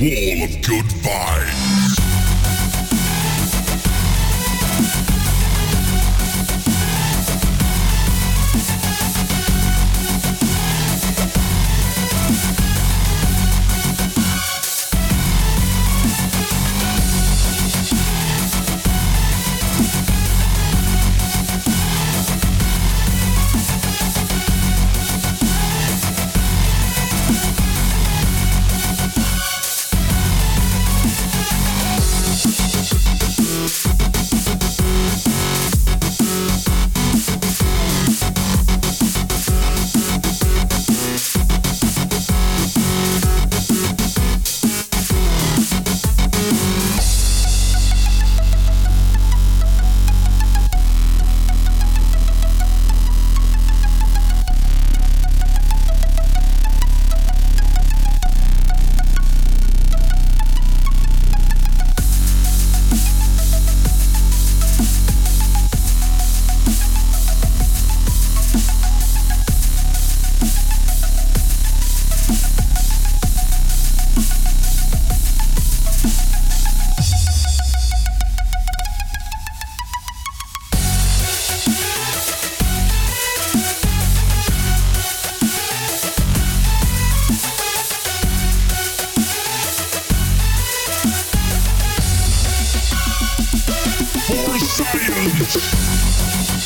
wall of good vibes. science.